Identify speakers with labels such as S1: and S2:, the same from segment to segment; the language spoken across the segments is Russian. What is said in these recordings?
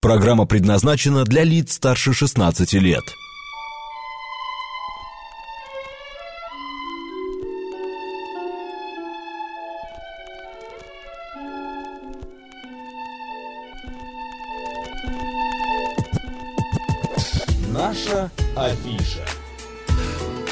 S1: Программа предназначена для лиц старше 16 лет.
S2: Наша афиша.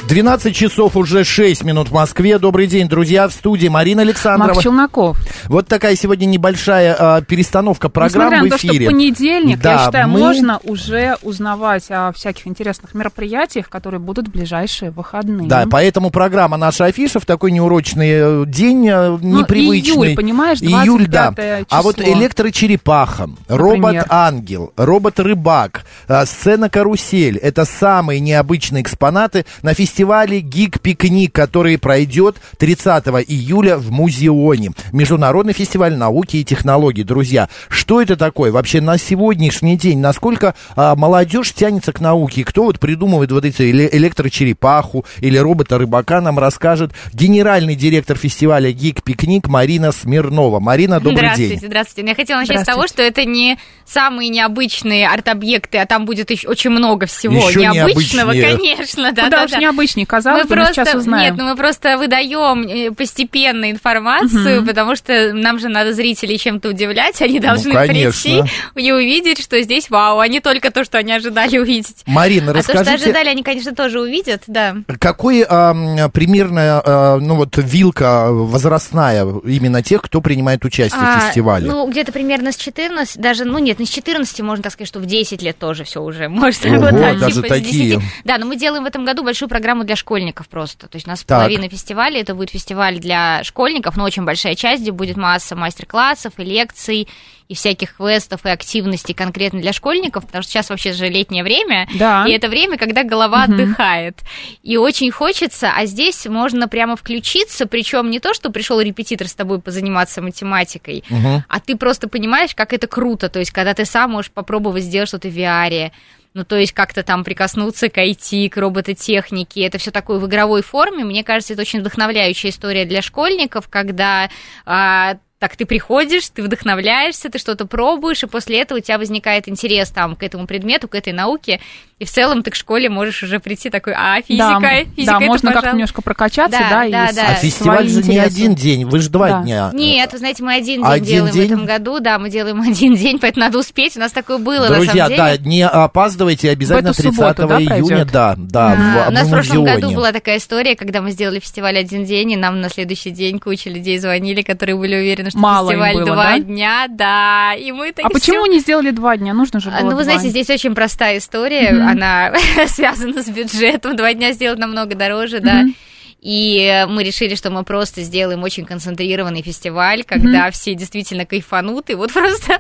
S3: 12 часов уже 6 минут в Москве. Добрый день, друзья, в студии Марина Александрова.
S4: Макс Челноков.
S3: Вот такая сегодня небольшая а, перестановка программ
S4: Несмотря
S3: в
S4: на то, что
S3: эфире.
S4: понедельник,
S3: Да,
S4: я считаю,
S3: мы-
S4: можно уже узнавать о всяких интересных мероприятиях, которые будут в ближайшие выходные.
S3: Да, поэтому программа «Наша афиша» в такой неурочный э, день, э,
S4: Ну,
S3: непривычный.
S4: июль, понимаешь,
S3: Июль, да.
S4: 25
S3: А вот
S4: число.
S3: электрочерепаха, робот-ангел, робот-рыбак, э, сцена-карусель — это самые необычные экспонаты на фестивале «Гик-пикник», который пройдет 30 июля в Музеоне. Международный фестиваль науки и технологий. Друзья, что это такое вообще на сегодняшний день? Насколько а, молодежь тянется к науке? И Кто вот придумывает вот эти эле- электрочерепаху или робота-рыбака, нам расскажет генеральный директор фестиваля «Гик-пикник» Марина Смирнова. Марина, добрый
S5: здравствуйте,
S3: день.
S5: здравствуйте. Ну, Я хотела начать с того,
S4: Здравствуйте.
S5: что это не самые необычные арт-объекты, а там будет еще очень много всего
S3: Еще
S5: необычного,
S3: необычнее.
S5: конечно, да,
S4: Куда
S5: да,
S4: уж
S5: да.
S4: необычнее,
S5: Мы
S4: казалось бы, мы сейчас
S5: просто,
S4: узнаем.
S5: нет, ну мы просто выдаем э, постепенно информацию, потому что нам же надо зрителей чем-то удивлять, они должны
S3: Ну,
S5: прийти и увидеть, что здесь вау, а не только то, что они ожидали увидеть.
S3: Марина,
S5: А то, что
S3: расскажите,
S5: ожидали, они, конечно, тоже увидят, да.
S3: какой а, м, примерно, а, ну вот, вилка возрастная именно тех, кто принимает участие в
S5: А,
S3: фестивале?
S5: Ну, где-то примерно с 14, даже, ну нет, не с 14, можно так сказать, что в 10 лет тоже все уже может
S3: Ого,
S5: работать.
S3: даже
S5: типа,
S3: такие.
S5: 10. Да, но мы делаем в этом году большую программу для школьников просто. То есть у нас
S3: Так.
S5: половина фестиваля, это будет фестиваль для школьников, но очень большая часть, где будет масса мастер-классов и лекций, и всяких квестов и активностей конкретно для школьников, потому что сейчас вообще же летнее время,
S4: Да.
S5: и это время, когда голова отдыхает. И очень хочется, а здесь можно прямо включиться, причем не то, что пришел репетитор с тобой позаниматься математикой, а ты просто понимаешь, как это круто. То есть, когда ты сам можешь попробовать сделать что-то в VR, ну, то есть как-то там прикоснуться к IT, к робототехнике, это все такое в игровой форме. Мне кажется, это очень вдохновляющая история для школьников, когда а, так ты приходишь, ты вдохновляешься, ты что-то пробуешь, и после этого у тебя возникает интерес там к этому предмету, к этой науке, и в целом ты к школе можешь уже прийти такой, а, физика,
S4: да,
S5: физика,
S4: да,
S5: это,
S4: можно как-то
S5: пожалуй».
S4: немножко прокачаться,
S5: Да,
S4: да, и
S5: да,
S4: с-
S5: да.
S3: а фестиваль же не один день, вы же два
S4: Да.
S3: дня.
S5: Нет, вы знаете, мы один день
S3: Один
S5: делаем
S3: день?
S5: в этом году, да, мы делаем один день, поэтому надо успеть, у нас такое было,
S3: Друзья,
S5: на самом деле.
S3: да, не опаздывайте обязательно
S4: В эту субботу,
S3: 30
S4: да,
S3: июня,
S4: пройдет?
S3: да, да,
S5: А,
S3: в,
S5: у нас в прошлом году была такая история, когда мы сделали фестиваль один день, и нам на следующий день куча людей звонили, которые были уверены, что
S4: Мало им
S5: фестиваль
S4: было,
S5: два
S4: да?
S5: дня, да, и мы так
S4: А почему не сделали два дня? Нужно же было
S5: А, Ну, вы
S4: два.
S5: знаете, здесь очень простая история,
S4: Мгм.
S5: она связана с бюджетом, два дня сделать намного дороже, да.
S4: Мгм.
S5: И мы решили, что мы просто сделаем очень концентрированный фестиваль, когда все действительно кайфанут, и вот просто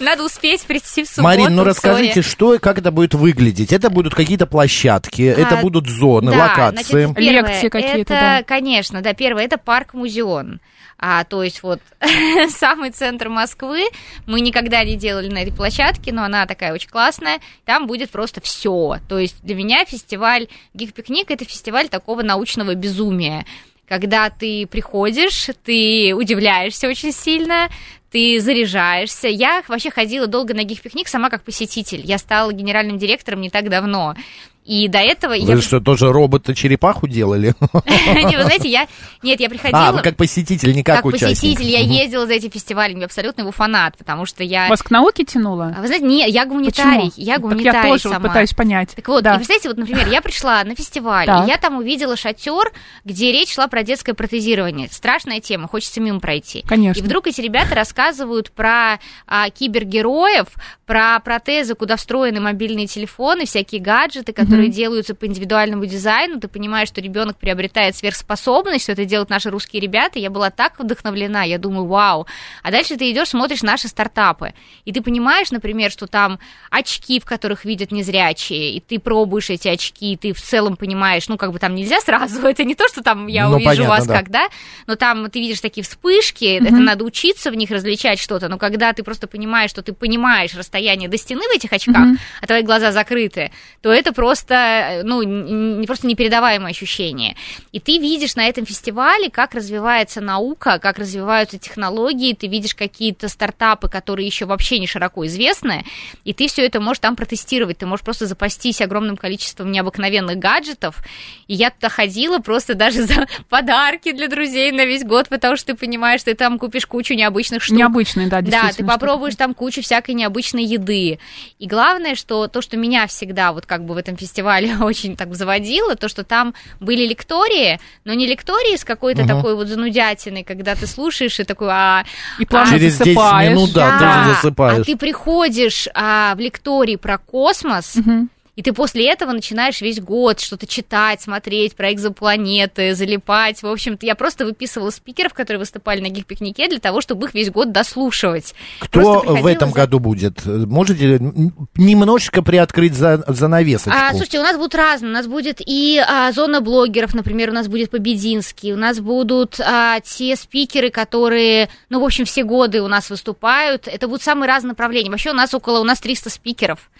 S5: надо успеть прийти в субботу.
S3: Марин, ну расскажите, что и как это будет выглядеть? Это будут какие-то площадки, это
S5: А,
S3: будут зоны,
S5: Да,
S3: локации.
S5: значит, первое,
S4: Лекции какие-то,
S5: Это,
S4: да.
S5: конечно, да, первое, это парк-музеон. А, то есть вот самый центр Москвы. Мы никогда не делали на этой площадке, но она такая очень классная. Там будет просто все. То есть для меня фестиваль Гик-пикник это фестиваль такого научного безумия. Когда ты приходишь, ты удивляешься очень сильно, ты заряжаешься. Я вообще ходила долго на гик-пикник сама как посетитель. Я стала генеральным директором не так давно. И до этого
S3: Вы
S5: я...
S3: что, тоже робота-черепаху делали?
S5: Не, вы знаете, я... Нет, я приходила...
S3: А, вы как посетитель, не как,
S5: как
S3: участник.
S5: посетитель, я ездила за этим фестивалем, я абсолютно его фанат, потому что я...
S4: Вас к науке тянуло?
S5: А Вы знаете, не, я гуманитарий,
S4: Почему?
S5: я
S4: Так
S5: гуманитарий
S4: я тоже
S5: сама.
S4: вот пытаюсь понять.
S5: Так вот,
S4: Да.
S5: и представляете, вот, например, я пришла на фестиваль,
S4: Так.
S5: и я там увидела шатер, где речь шла про детское протезирование. Страшная тема, хочется мимо пройти.
S4: Конечно.
S5: И вдруг эти ребята рассказывают про а, кибергероев, про протезы, куда встроены мобильные телефоны, всякие гаджеты, которые делаются по индивидуальному дизайну. Ты понимаешь, что ребенок приобретает сверхспособность, что это делают наши русские ребята. Я была так вдохновлена, я думаю, вау. А дальше ты идешь, смотришь наши стартапы, и ты понимаешь, например, что там очки, в которых видят незрячие, и ты пробуешь эти очки, и ты в целом понимаешь, ну, как бы там нельзя сразу, это не то, что там я
S3: Ну,
S5: увижу
S3: понятно,
S5: вас
S3: да.
S5: как, да, но там ты видишь такие вспышки, это надо учиться в них различать что-то, но когда ты просто понимаешь, что ты понимаешь расстояние до стены в этих очках, а твои глаза закрыты, то это просто просто, ну, не просто непередаваемое ощущение. И ты видишь на этом фестивале, как развивается наука, как развиваются технологии, ты видишь какие-то стартапы, которые еще вообще не широко известны, и ты все это можешь там протестировать, ты можешь просто запастись огромным количеством необыкновенных гаджетов. И я туда ходила просто даже за подарки для друзей на весь год, потому что ты понимаешь, что ты там купишь кучу необычных штук.
S4: Необычные, да,
S5: Да, ты попробуешь там кучу всякой необычной еды. И главное, что то, что меня всегда вот как бы в этом фестивале очень так заводило, то, что там были лектории, но не лектории с какой-то угу. такой вот занудятиной, когда ты слушаешь и такой, а...
S4: И плавно а,
S3: Через 10 минут, да, да, ты засыпаешь.
S5: А ты приходишь а, в лектории про космос, угу и ты после этого начинаешь весь год что-то читать, смотреть про экзопланеты, залипать. В общем-то, я просто выписывала спикеров, которые выступали на гик-пикнике, для того, чтобы их весь год дослушивать.
S3: Кто в этом за... году будет? Можете немножечко приоткрыть за, занавесочку?
S5: А, слушайте, у нас будут разные. У нас будет и а, зона блогеров, например, у нас будет Побединский, у нас будут а, те спикеры, которые, ну, в общем, все годы у нас выступают. Это будут самые разные направления. Вообще у нас около, у нас 300 спикеров,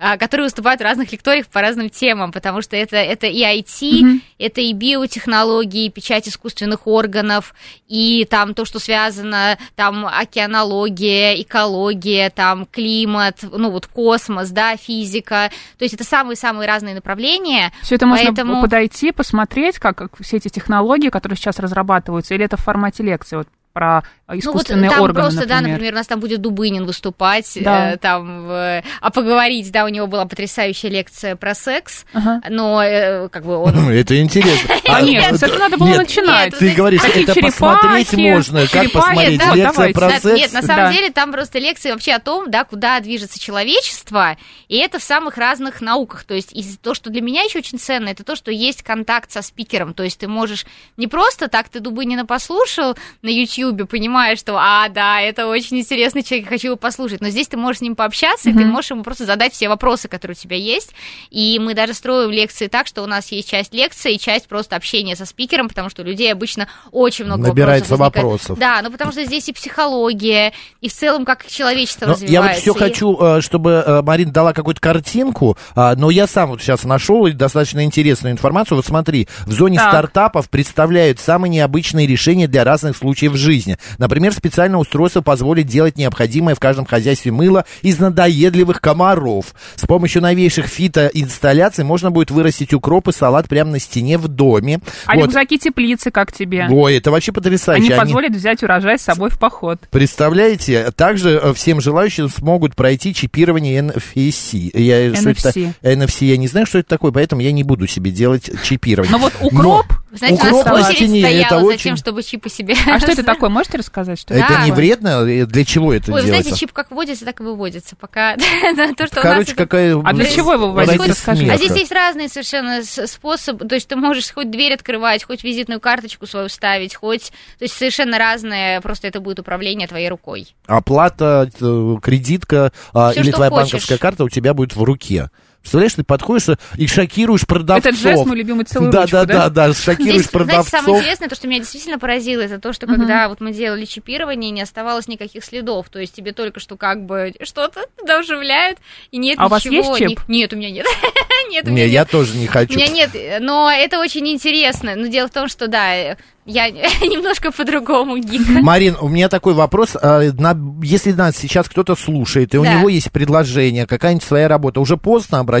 S5: а, которые выступают в разных разных лекториях по разным темам, потому что это, это и IT, mm-hmm. это и биотехнологии, и печать искусственных органов, и там то, что связано, там океанология, экология, там климат, ну вот космос, да, физика. То есть это самые-самые разные направления.
S4: Все это поэтому... можно подойти, посмотреть, как, как все эти технологии, которые сейчас разрабатываются, или это в формате лекции? Вот про искусственные
S5: ну, вот там
S4: органы,
S5: просто,
S4: например.
S5: да, например, у нас там будет Дубынин выступать, да. э, там, э, а поговорить, да, у него была потрясающая лекция про секс, ага. но э, как бы он...
S3: Ну, это интересно.
S4: А нет, с этого надо было начинать.
S3: Ты говоришь, это посмотреть можно, как посмотреть, лекция про секс?
S5: Нет, на самом деле там просто лекции вообще о том, да, куда движется человечество, и это в самых разных науках, то есть то, что для меня еще очень ценно, это то, что есть контакт со спикером, то есть ты можешь не просто так, ты Дубынина послушал на YouTube, Ютьюбе, понимаешь, что, а, да, это очень интересный человек, хочу его послушать. Но здесь ты можешь с ним пообщаться, mm-hmm. и ты можешь ему просто задать все вопросы, которые у тебя есть. И мы даже строим лекции так, что у нас есть часть лекции и часть просто общения со спикером, потому что у людей обычно очень много
S3: Набирается
S5: вопросов.
S3: вопросов.
S5: Да, ну потому что здесь и психология, и в целом как человечество но развивается.
S3: Я вот все
S5: и...
S3: хочу, э, чтобы э, Марина дала какую-то картинку, а, но я сам вот сейчас нашел достаточно интересную информацию. Вот смотри, в зоне так. стартапов представляют самые необычные решения для разных случаев жизни. Например, специальное устройство позволит делать необходимое в каждом хозяйстве мыло из надоедливых комаров. С помощью новейших фитоинсталляций можно будет вырастить укроп и салат прямо на стене в доме.
S4: А вот. рюкзаки-теплицы как тебе?
S3: Ой, это вообще потрясающе.
S4: Они, Они позволят взять урожай с собой в поход.
S3: Представляете? Также э, всем желающим смогут пройти чипирование NFC. Я,
S4: NFC. Что это?
S3: NFC. Я не знаю, что это такое, поэтому я не буду себе делать чипирование.
S4: Но вот укроп...
S5: Но знаете, укроп у нас очередь стене, стояла это за очень... тем, чтобы чипы себе...
S4: А что это такое? Можете рассказать? Что
S3: это да. не вредно? Для чего это Ой,
S5: делается? знаете, чип как вводится, так и выводится. Пока то,
S3: что Короче, какая...
S4: А для чего его?
S5: Расскажи. А здесь есть разные совершенно способы. То есть ты можешь хоть дверь открывать, хоть визитную карточку свою ставить, хоть... То есть совершенно разное, просто это будет управление твоей рукой.
S3: Оплата, э, кредитка а, Всё, или твоя хочешь. банковская карта у тебя будет в руке. Представляешь, ты подходишь и шокируешь продавцов.
S4: Это жест, мой любимый целую
S3: да,
S4: ручку,
S3: да, да, да, да, шокируешь Здесь, продавцов.
S5: Знаете, самое интересное, то, что меня действительно поразило, это то, что uh-huh. когда вот мы делали чипирование, не оставалось никаких следов. То есть тебе только что как бы что-то одушевляет, и нет
S4: а
S5: ничего.
S4: у вас есть чип?
S5: Ни... Нет, у меня нет. нет,
S3: у меня не, нет. я тоже не хочу.
S5: У меня нет, но это очень интересно. Но дело в том, что да, я немножко по-другому гик.
S3: Марин, у меня такой вопрос. А, если нас сейчас кто-то слушает, и у него есть предложение, какая-нибудь своя работа, уже поздно обращаться,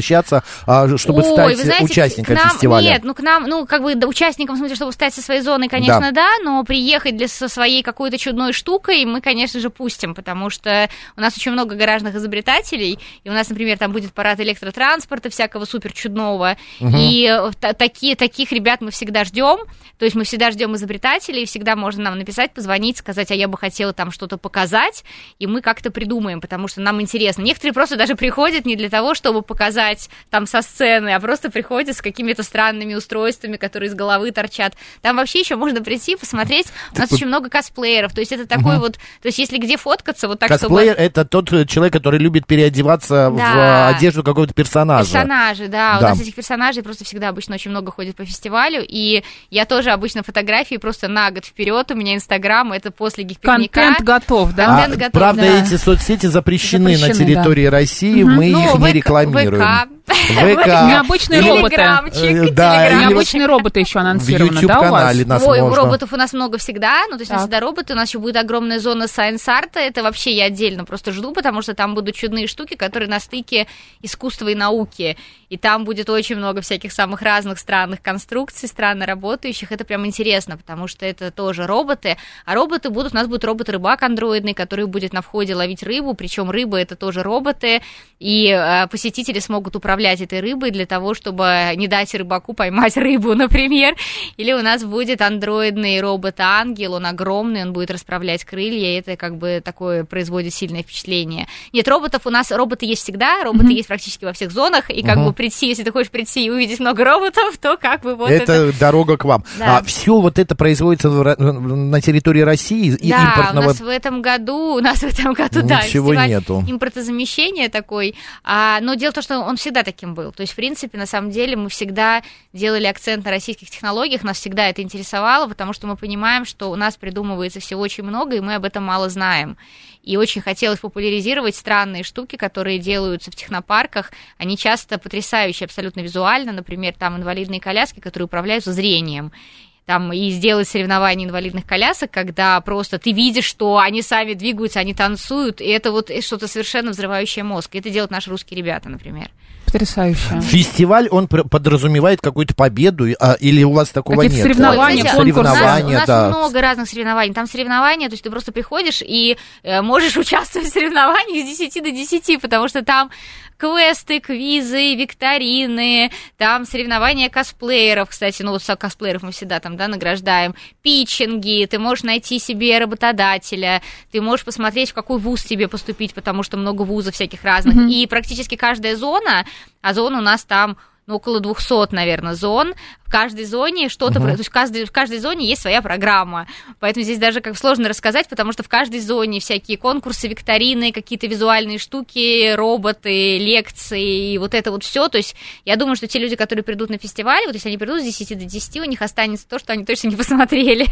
S3: а, чтобы Ой, стать знаете, участником
S5: нам,
S3: фестиваля?
S5: Нет, ну к нам, ну как бы да, участником, в смысле, чтобы стать со своей зоной, конечно, да, да но приехать для, со своей какой-то чудной штукой мы, конечно же, пустим, потому что у нас очень много гаражных изобретателей, и у нас, например, там будет парад электротранспорта всякого супер чудного, угу. и э, такие, таких ребят мы всегда ждем, то есть мы всегда ждем изобретателей, всегда можно нам написать, позвонить, сказать, а я бы хотела там что-то показать, и мы как-то придумаем, потому что нам интересно. Некоторые просто даже приходят не для того, чтобы показать там со сцены, а просто приходят с какими-то странными устройствами, которые из головы торчат. Там вообще еще можно прийти, посмотреть. У нас очень много косплееров, то есть это такой вот, то есть если где фоткаться, вот так,
S3: Косплеер чтобы... это тот человек, который любит переодеваться да. в одежду какого-то персонажа.
S5: Персонажи, да. да. У нас этих персонажей просто всегда обычно очень много ходит по фестивалю, и я тоже обычно фотографии просто на год вперед. У меня Инстаграм, это после гик-пикника.
S4: Контент готов, да?
S3: Контент а, готов, правда, да. эти соцсети запрещены, запрещены на территории да. России, угу. мы ну, их не ВК, рекламируем.
S5: ВК,
S3: ВК.
S4: Необычные роботы.
S5: Телеграмчик,
S3: Э, да,
S4: Необычные роботы еще анонсированы, да, у вас?
S3: Нас
S5: Ой,
S3: можно.
S5: роботов у нас много всегда, ну, то есть у нас
S4: Так.
S5: всегда роботы, у нас еще будет огромная зона Art, это вообще я отдельно просто жду, потому что там будут чудные штуки, которые на стыке искусства и науки, и там будет очень много всяких самых разных странных конструкций, странно работающих, это прям интересно, потому что это тоже роботы, а роботы будут, у нас будет робот-рыбак андроидный, который будет на входе ловить рыбу, причем рыба это тоже роботы, и э, посетители смогут управлять этой рыбой для того, чтобы не дать рыбаку поймать рыбу, например. Или у нас будет андроидный робот-ангел, он огромный, он будет расправлять крылья, и это как бы такое производит сильное впечатление. Нет, роботов у нас, роботы есть всегда, роботы есть практически во всех зонах, и как
S3: Мгм.
S5: бы прийти, если ты хочешь прийти и увидеть много роботов, то как бы вот это...
S3: это, дорога к вам.
S5: Да.
S3: А все вот это производится в на территории России и
S5: Да,
S3: импортного.
S5: у нас в этом году, у нас в этом году, да,
S3: Ничего
S5: фестиваль
S3: нету.
S5: импортозамещения такой. А, но дело в том, что он всегда таким был. То есть, в принципе, на самом деле мы всегда делали акцент на российских технологиях, нас всегда это интересовало, потому что мы понимаем, что у нас придумывается всего очень много, и мы об этом мало знаем. И очень хотелось популяризировать странные штуки, которые делаются в технопарках. Они часто потрясающие абсолютно визуально. Например, там инвалидные коляски, которые управляются зрением там и сделать соревнования инвалидных колясок, когда просто ты видишь, что они сами двигаются, они танцуют, и это вот что-то совершенно взрывающее мозг. И это делают наши русские ребята, например.
S4: Потрясающе.
S3: Фестиваль, он подразумевает какую-то победу, а, или у вас такого
S4: Какие-то
S3: нет?
S4: соревнования,
S5: Ой,
S4: конкурсы.
S5: у нас, у
S3: Соревнования,
S5: нас
S3: да.
S5: много разных соревнований. Там соревнования, то есть ты просто приходишь и э, можешь участвовать в соревнованиях с 10 до 10, потому что там квесты, квизы, викторины, там соревнования косплееров, кстати, ну вот косплееров мы всегда там, да, награждаем, питчинги, ты можешь найти себе работодателя, ты можешь посмотреть, в какой вуз тебе поступить, потому что много вузов всяких разных, и практически каждая зона, а зон у нас там ну, около 200, наверное, зон. В каждой зоне что-то... про- То есть в каждой, в каждой зоне есть своя программа. Поэтому здесь даже как сложно рассказать, потому что в каждой зоне всякие конкурсы, викторины, какие-то визуальные штуки, роботы, лекции, и вот это вот все. То есть я думаю, что те люди, которые придут на фестиваль, вот если они придут с 10 до 10, у них останется то, что они точно не посмотрели.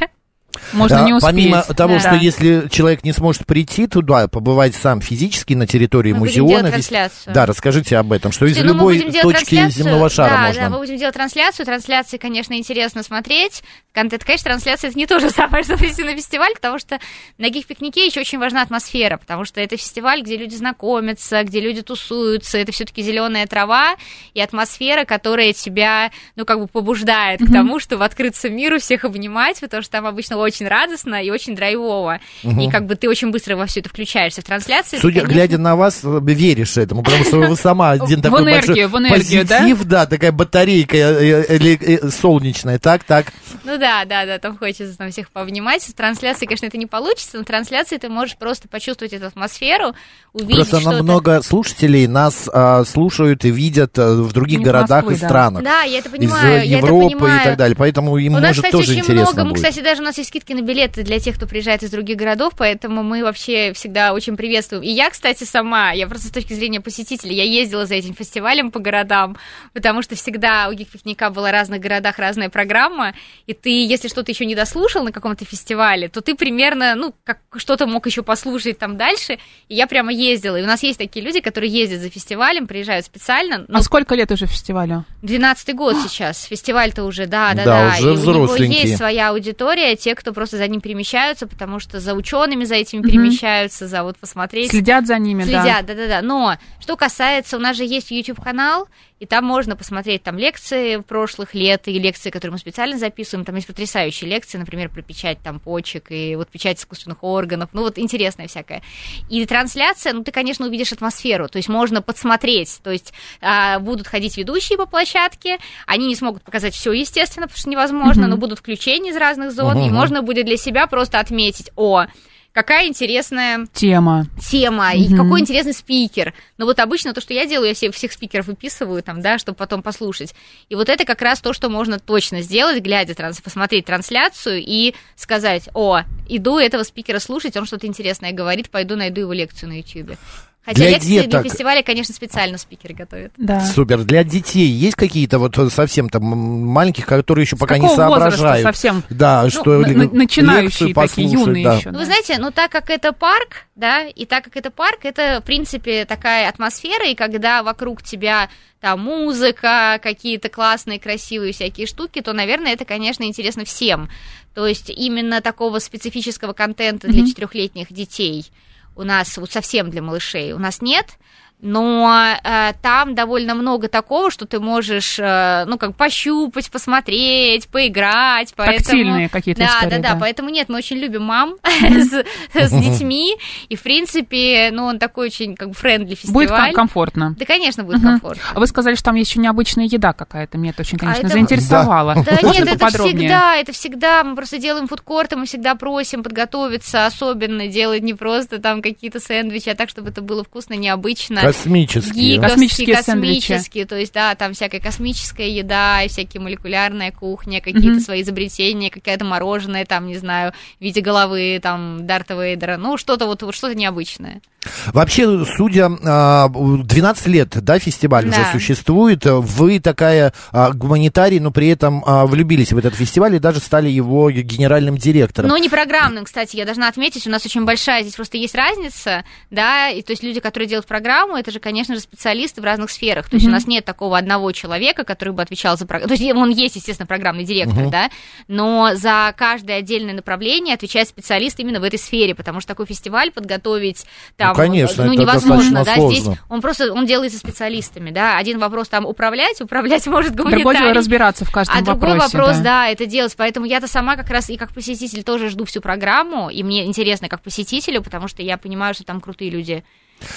S4: Можно
S3: Да,
S4: не успеть.
S3: Помимо того,
S4: Да.
S3: что если человек не сможет прийти туда, побывать сам физически на территории
S5: Мы будем
S3: музеона.
S5: делать
S3: весь-
S5: трансляцию.
S3: Да, расскажите об этом, что из
S5: Слушайте, ну, мы
S3: любой точки земного шара
S5: да,
S3: можно.
S5: Да, мы будем делать трансляцию. Трансляции, конечно, интересно смотреть. Контент, конечно, трансляция это не то же самое, что прийти на фестиваль, потому что на гик-пикнике еще очень важна атмосфера, потому что это фестиваль, где люди знакомятся, где люди тусуются, это все-таки зеленая трава и атмосфера, которая тебя, ну, как бы побуждает к тому, чтобы открыться миру, всех обнимать, потому что там обычно очень радостно и очень драйвово. И как бы ты очень быстро во все это включаешься в трансляции. ты,
S3: Судя,
S5: конечно,
S3: глядя на вас, э, веришь этому, потому что вы сама один
S4: В
S3: такой
S4: энергию,
S3: большой
S4: в энергию, да?
S3: позитив, да, такая батарейка э, э, солнечная, так, так.
S5: Ну да, да, да, там хочется там всех пообнимать. В трансляции, конечно, это не получится, но в трансляции ты можешь просто почувствовать эту атмосферу, увидеть
S3: Просто
S5: что-то.
S3: нам много слушателей нас а, слушают и видят а, в других
S4: Не
S3: городах
S4: Москвы,
S3: и
S4: да.
S3: странах.
S5: Да, я это
S3: Из
S5: понимаю,
S3: э,
S5: я это
S3: Европы
S5: понимаю.
S3: и так далее. Поэтому им
S5: У нас,
S3: может
S5: кстати,
S3: тоже
S5: очень
S3: интересно
S5: много. Мы,
S3: будет.
S5: кстати, даже у нас есть скидки на билеты для тех, кто приезжает из других городов, поэтому мы вообще всегда очень приветствуем. И я, кстати, сама, я просто с точки зрения посетителя, я ездила за этим фестивалем по городам, потому что всегда у гик-пикника была в разных городах разная программа, и ты, если что-то еще не дослушал на каком-то фестивале, то ты примерно, ну, как что-то мог еще послушать там дальше, и я прямо ездила. И у нас есть такие люди, которые ездят за фестивалем, приезжают специально, ну,
S4: А сколько лет уже фестивалю?
S5: 12 год сейчас. Фестиваль-то уже, да, да,
S3: Да,
S5: да.
S3: уже
S5: и у него
S3: взросленькие.
S5: есть своя аудитория, те, кто просто за ним перемещаются, потому что за учеными за этими перемещаются, за вот посмотреть.
S4: Следят за ними, да.
S5: Следят, да, да, да. Но что касается, у нас же есть YouTube канал, и там можно посмотреть там лекции прошлых лет и лекции, которые мы специально записываем. Там есть потрясающие лекции, например, про печать там почек и вот печать искусственных органов. Ну вот интересное всякое. И трансляция, ну ты, конечно, увидишь атмосферу, то есть можно подсмотреть. То есть а, будут ходить ведущие по площадке, они не смогут показать все, естественно, потому что невозможно, но будут включения из разных зон, и
S3: Мгм.
S5: можно будет для себя просто отметить, о, какая интересная
S4: Тема.
S5: тема и
S4: Мгм.
S5: какой интересный спикер. Но вот обычно то, что я делаю, я все, всех спикеров выписываю там, да, чтобы потом послушать. И вот это как раз то, что можно точно сделать, глядя, транс, посмотреть трансляцию и сказать, о, иду этого спикера слушать, он что-то интересное говорит, пойду найду его лекцию на YouTube. Хотя
S3: Для
S5: лекции
S3: деток.
S5: для фестиваля, конечно, специально спикеры готовят.
S4: Да.
S3: Супер. Для детей есть какие-то вот совсем там маленьких, которые еще пока не
S4: какого возраста
S3: соображают?
S4: совсем?
S3: Да,
S4: Ну,
S3: что
S4: на- начинающие такие, юные
S3: да.
S4: еще.
S5: Ну, вы знаете, ну так как это парк, да, и так как это парк, это, в принципе, такая атмосфера, и когда вокруг тебя там музыка, какие-то классные, красивые всякие штуки, то, наверное, это, конечно, интересно всем. То есть именно такого специфического контента для
S4: Мгм.
S5: четырехлетних детей у нас вот совсем для малышей у нас нет. Но э, там довольно много такого, что ты можешь, э, ну, как пощупать, посмотреть, поиграть. Поэтому...
S4: Тактильные какие-то
S5: да,
S4: истории,
S5: Да, да,
S4: да.
S5: Поэтому нет, мы очень любим мам с, с детьми. И, в принципе, ну, он такой очень, как бы, френдли фестиваль.
S4: Будет ком- комфортно.
S5: Да, конечно, будет комфортно.
S4: А вы сказали, что там есть еще необычная еда какая-то. Меня это очень, конечно,
S5: это-
S4: заинтересовало.
S5: Да нет, это всегда, это всегда, мы просто делаем фудкорты, мы всегда просим подготовиться, особенно делать не просто там какие-то сэндвичи, а так, чтобы это было вкусно, необычно.
S3: Космические.
S5: Гиковские,
S4: Космические сэндвичи.
S5: космические, то есть, да, там всякая космическая еда, и всякие молекулярная кухня, какие-то свои изобретения, какая-то мороженое, там, не знаю, в виде головы, там, Дарта Вейдера, ну, что-то вот, вот что-то необычное.
S3: Вообще, судя, а, 12 лет, да, фестиваль уже
S5: Да.
S3: существует. Вы такая а, гуманитарий, но при этом а, влюбились в этот фестиваль и даже стали его генеральным директором.
S5: Но не программным, кстати, я должна отметить, у нас очень большая здесь просто есть разница, да, и то есть люди, которые делают программу, это же, конечно же, специалисты в разных сферах, то есть у нас нет такого одного человека, который бы отвечал за программу, то есть он есть, естественно, программный директор, да, но за каждое отдельное направление отвечает специалист именно в этой сфере, потому что такой фестиваль подготовить там,
S3: конечно,
S5: ну,
S3: это
S5: невозможно, да,
S3: сложно.
S5: здесь он просто, он делается специалистами, да, один вопрос там управлять, управлять может гуманитарий,
S4: разбираться в каждом
S5: а другой
S4: вопросе.
S5: вопрос,
S4: да.
S5: да. это делать. Поэтому я-то сама как раз и как посетитель тоже жду всю программу, и мне интересно как посетителю, потому что я понимаю, что там крутые люди.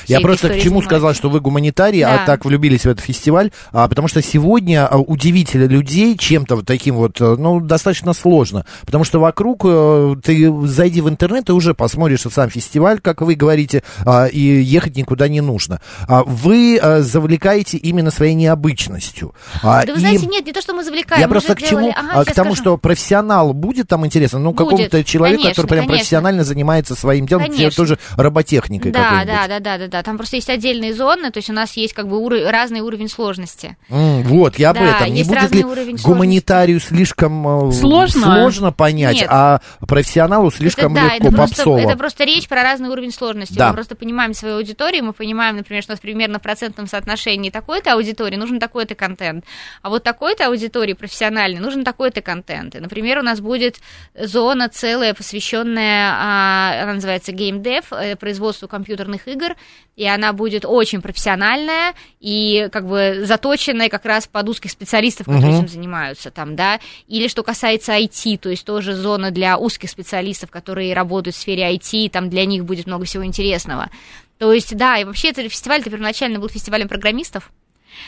S3: Я просто к чему сказал, что вы гуманитарий, а
S5: Да.
S3: так влюбились в этот фестиваль, а, потому что сегодня а, удивить людей чем-то вот таким вот, э, ну, достаточно сложно, потому что вокруг э, ты зайди в интернет и уже посмотришь сам фестиваль, как вы говорите, а, и ехать никуда не нужно. А Вы э, завлекаете именно своей необычностью. А,
S5: Да вы
S3: и-
S5: знаете, нет, не то, что мы завлекаем.
S3: я
S5: мы
S3: просто к чему?
S5: делали- Ага,
S3: А, к тому,
S5: скажу.
S3: что профессионал будет там интересно, ну, какому-то человеку,
S5: конечно,
S3: который прям
S5: конечно.
S3: профессионально занимается своим делом, тоже роботехникой
S5: Да,
S3: какой-нибудь.
S5: да, да, да, да, да. Там просто есть отдельные зоны, то есть у нас есть как бы уро- разный уровень сложности.
S3: М, вот, я об
S5: Да,
S3: этом. Не будет ли гуманитарию слишком э,
S4: Сложно?
S3: сложно понять,
S5: Нет.
S3: а профессионалу слишком
S5: это, да,
S3: легко,
S5: это просто,
S3: попсово?
S5: это просто речь про разный уровень сложности.
S3: Да.
S5: Мы просто понимаем свою аудиторию, мы понимаем, например, что у нас примерно в процентном соотношении такой-то аудитории нужен такой-то контент, а вот такой-то аудитории профессиональной нужен такой-то контент. И, например, у нас будет зона целая, посвященная, а, она называется Game Dev, э, производству компьютерных игр, и она будет очень профессиональная и как бы заточенная как раз под узких специалистов, которые
S3: Мгм.
S5: этим занимаются там, да, или что касается IT, то есть тоже зона для узких специалистов, которые работают в сфере IT, там для них будет много всего интересного. То есть, да, и вообще этот фестиваль, это первоначально был фестивалем программистов,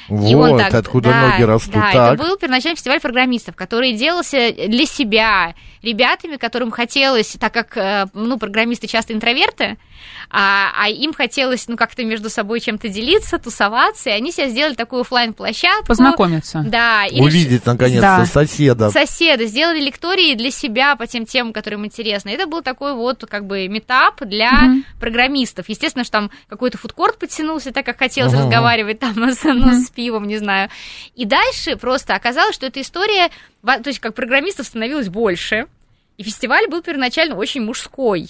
S5: и он
S3: Вот
S5: так-
S3: откуда
S5: да,
S3: ноги растут.
S5: Да,
S3: так.
S5: это был первоначальный фестиваль программистов, который делался для себя ребятами, которым хотелось, так как, э, ну, программисты часто интроверты, а, а им хотелось, ну, как-то между собой чем-то делиться, тусоваться, и они себе сделали такую оффлайн площадку
S4: Познакомиться.
S5: Да. и
S3: Увидеть, наконец-то,
S4: Да.
S3: соседа.
S5: соседа, сделали лектории для себя по тем темам, которые им интересны. Это был такой вот как бы митап для
S4: Мгм.
S5: программистов. Естественно, что там какой-то фудкорт подтянулся, так как хотелось
S3: Ага.
S5: разговаривать там с, ну, с пивом, не знаю. И дальше просто оказалось, что эта история, то есть как программистов становилось больше, и фестиваль был первоначально очень мужской.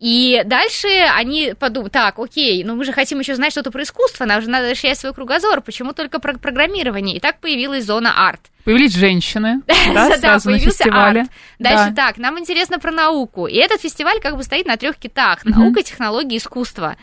S5: И дальше они подумали, так, окей, ну мы же хотим еще знать что-то про искусство, нам же надо расширять свой кругозор, почему только про программирование? И так появилась зона арт.
S4: Появились женщины, да, сразу на фестивале.
S5: Дальше
S4: Да.
S5: так, нам интересно про науку. И этот фестиваль как бы стоит на трех китах. Наука, технология, искусство.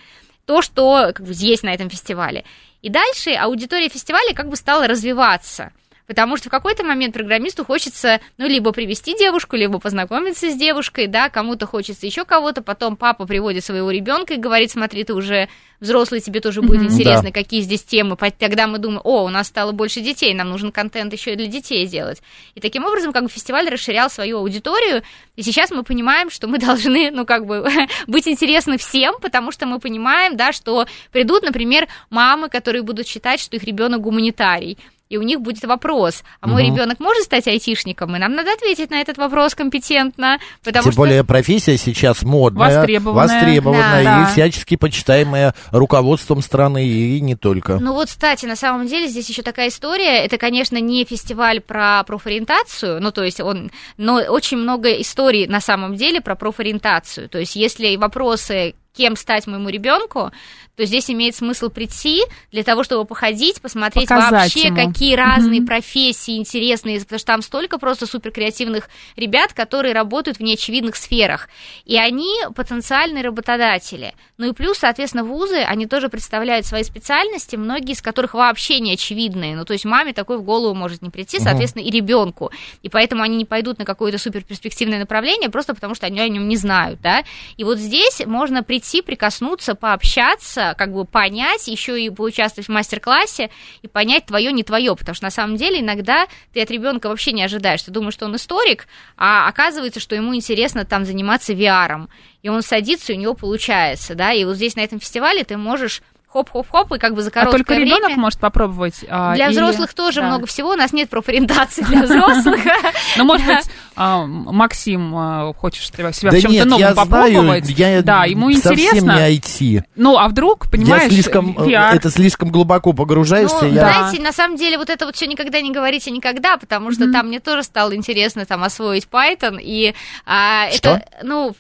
S5: То, что как бы, есть на этом фестивале. И дальше аудитория фестиваля как бы стала развиваться. Потому что в какой-то момент программисту хочется, ну, либо привести девушку, либо познакомиться с девушкой, да, кому-то хочется еще кого-то, потом папа приводит своего ребенка и говорит, смотри, ты уже взрослый, тебе тоже будет
S4: Мгм.
S5: интересно,
S3: Да.
S5: какие здесь темы. Тогда мы думаем, о, у нас стало больше детей, нам нужен контент еще и для детей делать. И таким образом, как бы фестиваль расширял свою аудиторию, и сейчас мы понимаем, что мы должны, ну, как бы, быть интересны всем, потому что мы понимаем, да, что придут, например, мамы, которые будут считать, что их ребенок гуманитарий, и у них будет вопрос, а мой
S3: Мгм.
S5: ребенок может стать айтишником, и нам надо ответить на этот вопрос компетентно, потому
S3: Тем
S5: что...
S3: более профессия сейчас модная,
S4: Востребованная.
S3: востребованная
S5: Да.
S3: и
S4: Да.
S3: всячески почитаемая руководством страны и не только.
S5: Ну вот, кстати, на самом деле здесь еще такая история. Это, конечно, не фестиваль про профориентацию, ну то есть он, но очень много историй на самом деле про профориентацию. То есть если вопросы кем стать моему ребенку, то здесь имеет смысл прийти для того, чтобы походить, посмотреть
S4: Показать
S5: вообще,
S4: ему.
S5: какие разные
S4: Мгм.
S5: профессии интересные, потому что там столько просто суперкреативных ребят, которые работают в неочевидных сферах. И они потенциальные работодатели. Ну и плюс, соответственно, вузы, они тоже представляют свои специальности, многие из которых вообще не очевидные. Ну, то есть маме такой в голову может не прийти, соответственно, и ребенку. И поэтому они не пойдут на какое-то суперперспективное направление, просто потому что они о нем не знают, да. И вот здесь можно прийти, прикоснуться, пообщаться, как бы понять, еще и поучаствовать в мастер-классе и понять твое, не твое, потому что на самом деле иногда ты от ребенка вообще не ожидаешь. Ты думаешь, что он историк, а оказывается, что ему интересно там заниматься VR. И он садится, и у него получается, да. И вот здесь на этом фестивале ты можешь хоп-хоп-хоп, и как бы за
S4: А
S5: короткое
S4: только
S5: время...
S4: ребенок может попробовать. а,
S5: Для
S4: или-
S5: взрослых тоже
S4: Да.
S5: много всего, у нас нет профориентации для взрослых.
S4: Ну, может быть, а, Максим, а, хочешь себя в чем-то
S3: нет,
S4: новом попробовать? да, ему
S3: совсем
S4: интересно.
S3: не IT.
S4: Ну, а вдруг, понимаешь,
S3: э, это слишком глубоко погружаешься.
S5: Ну, знаете, на самом деле вот это вот все никогда не говорите никогда, потому что там мне тоже стало интересно там освоить Python и а, это ну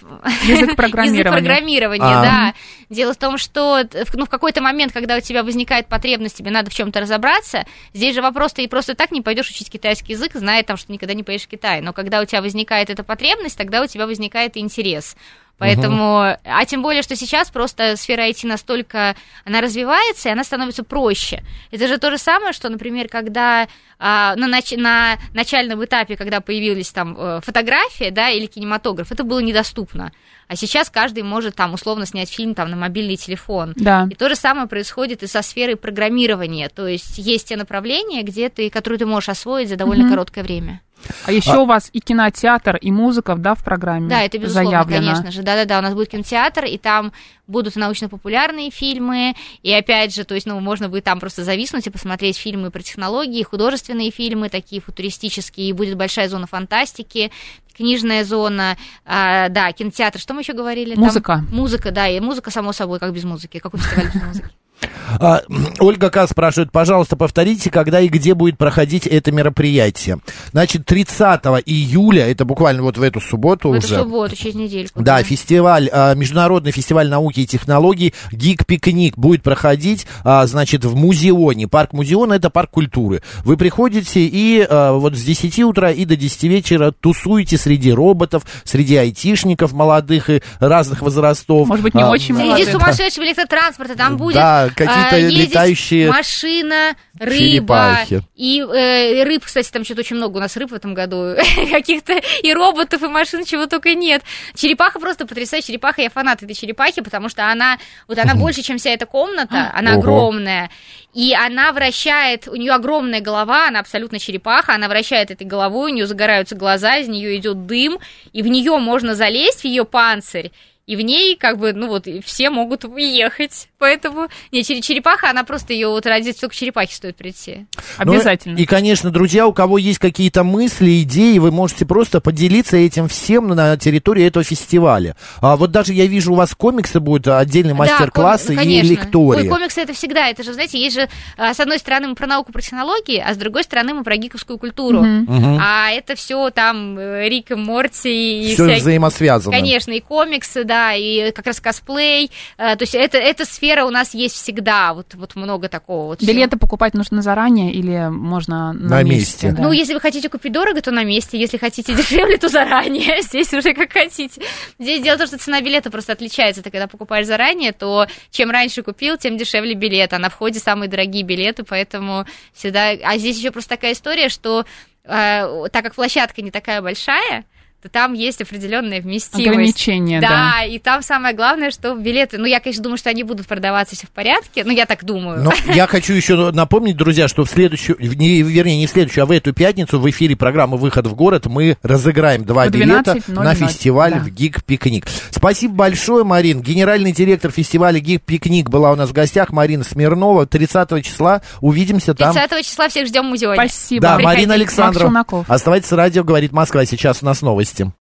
S4: Язык программирования.
S5: язык программирования,
S3: А.
S5: да. Дело в том, что ну, в какой-то момент, когда у тебя возникает потребность, тебе надо в чем-то разобраться. Здесь же вопрос ты просто так не пойдешь учить китайский язык, зная там, что никогда не поедешь в Китай. Но когда у тебя возникает эта потребность, тогда у тебя возникает интерес. Поэтому, а тем более, что сейчас просто сфера IT настолько, она развивается, и она становится проще. Это же то же самое, что, например, когда а, на, нач- на начальном этапе, когда появились там э, фотографии, да, или кинематограф, это было недоступно. А сейчас каждый может там условно снять фильм там на мобильный телефон.
S4: Да.
S5: И то же самое происходит и со сферой программирования. То есть есть те направления, где ты, которые ты можешь освоить за довольно
S4: Мгм.
S5: короткое время.
S4: А еще у вас и кинотеатр, и музыка, да, в программе
S5: Да, это безусловно,
S4: заявлено.
S5: конечно же. Да-да-да, у нас будет кинотеатр, и там будут научно-популярные фильмы, и опять же, то есть, ну, можно будет там просто зависнуть и посмотреть фильмы про технологии, художественные фильмы, такие футуристические, и будет большая зона фантастики, книжная зона, а, да, кинотеатр, что мы еще говорили? Там
S4: Музыка.
S5: музыка, да, и музыка, само собой, как без музыки, какой фестиваль без музыки.
S3: А, Ольга К. спрашивает, пожалуйста, повторите, когда и где будет проходить это мероприятие. Значит, 30 июля, это буквально вот в эту субботу
S5: В
S3: уже.
S5: эту субботу, через недельку.
S3: Да, фестиваль, а, международный фестиваль науки и технологий Гик-пикник будет проходить, а, значит, в Музеоне. Парк Музеон это парк культуры. Вы приходите и а, вот с 10 утра и до 10 вечера тусуете среди роботов, среди айтишников молодых и разных возрастов.
S4: Может быть, не
S3: А,
S4: очень
S3: м,
S5: Среди
S4: молодых.
S5: сумасшедшего электротранспорта там будет
S3: Да, какие-то
S5: а,
S3: летающие
S5: машина, рыба.
S3: черепахи.
S5: И э, рыб, кстати, там что-то очень много у нас рыб в этом году. Каких-то и роботов, и машин, чего только нет. Черепаха просто потрясающая. Черепаха, я фанат этой черепахи, потому что она, вот она больше, чем вся эта комната, она
S3: Ого.
S5: огромная. И она вращает, у нее огромная голова, она абсолютно черепаха, она вращает этой головой, у нее загораются глаза, из нее идет дым, и в нее можно залезть, в ее панцирь, и в ней, как бы, ну вот, все могут уехать. Поэтому, не, чер- черепаха, она просто ее вот ради только черепахи стоит прийти.
S3: Ну,
S4: Обязательно.
S3: и, конечно, друзья, у кого есть какие-то мысли, идеи, вы можете просто поделиться этим всем на территории этого фестиваля. А вот даже я вижу, у вас комиксы будут, отдельный
S5: Да,
S3: мастер-классы
S5: коми- ну,
S3: и лектории.
S5: Ой, комиксы это всегда, это же, знаете, есть же, а, с одной стороны, мы про науку, про технологии, а с другой стороны, мы про гиковскую культуру.
S4: Мгм.
S5: А это все там э, Рик и Морти и
S3: Все
S5: всякие-
S3: взаимосвязано.
S5: Конечно, и комиксы, да, и как раз косплей. э, То есть это, эта сфера у нас есть всегда. Вот, вот много такого. Вот всего.
S4: Билеты покупать нужно заранее или можно на,
S3: На месте.
S4: да?
S5: Ну, если вы хотите купить дорого, то на месте. Если хотите дешевле, то заранее. Здесь уже как хотите. Здесь дело в том, что цена билета просто отличается. Ты когда покупаешь заранее, то чем раньше купил, тем дешевле билет. А на входе самые дорогие билеты, поэтому всегда... А здесь еще просто такая история, что э, так как площадка не такая большая, там есть определенная вместимость.
S4: Ограничения, да.
S5: Да, и там самое главное, что билеты, ну, я, конечно, думаю, что они будут продаваться все в порядке, ну, я так думаю.
S3: Но я хочу еще напомнить, друзья, что в следующую, не, вернее, не в следующую, а в эту пятницу в эфире программы «Выход в город» мы разыграем два билета на фестиваль да. в ГИК «Пикник». Спасибо большое, Марин. Генеральный директор фестиваля ГИК «Пикник» была у нас в гостях, Марина Смирнова. 30 числа увидимся там.
S5: 30 числа всех ждем в музее.
S4: Спасибо.
S3: Да, Марина Александрова. Оставайтесь с радио, говорит Москва. Сейчас у нас новости властям.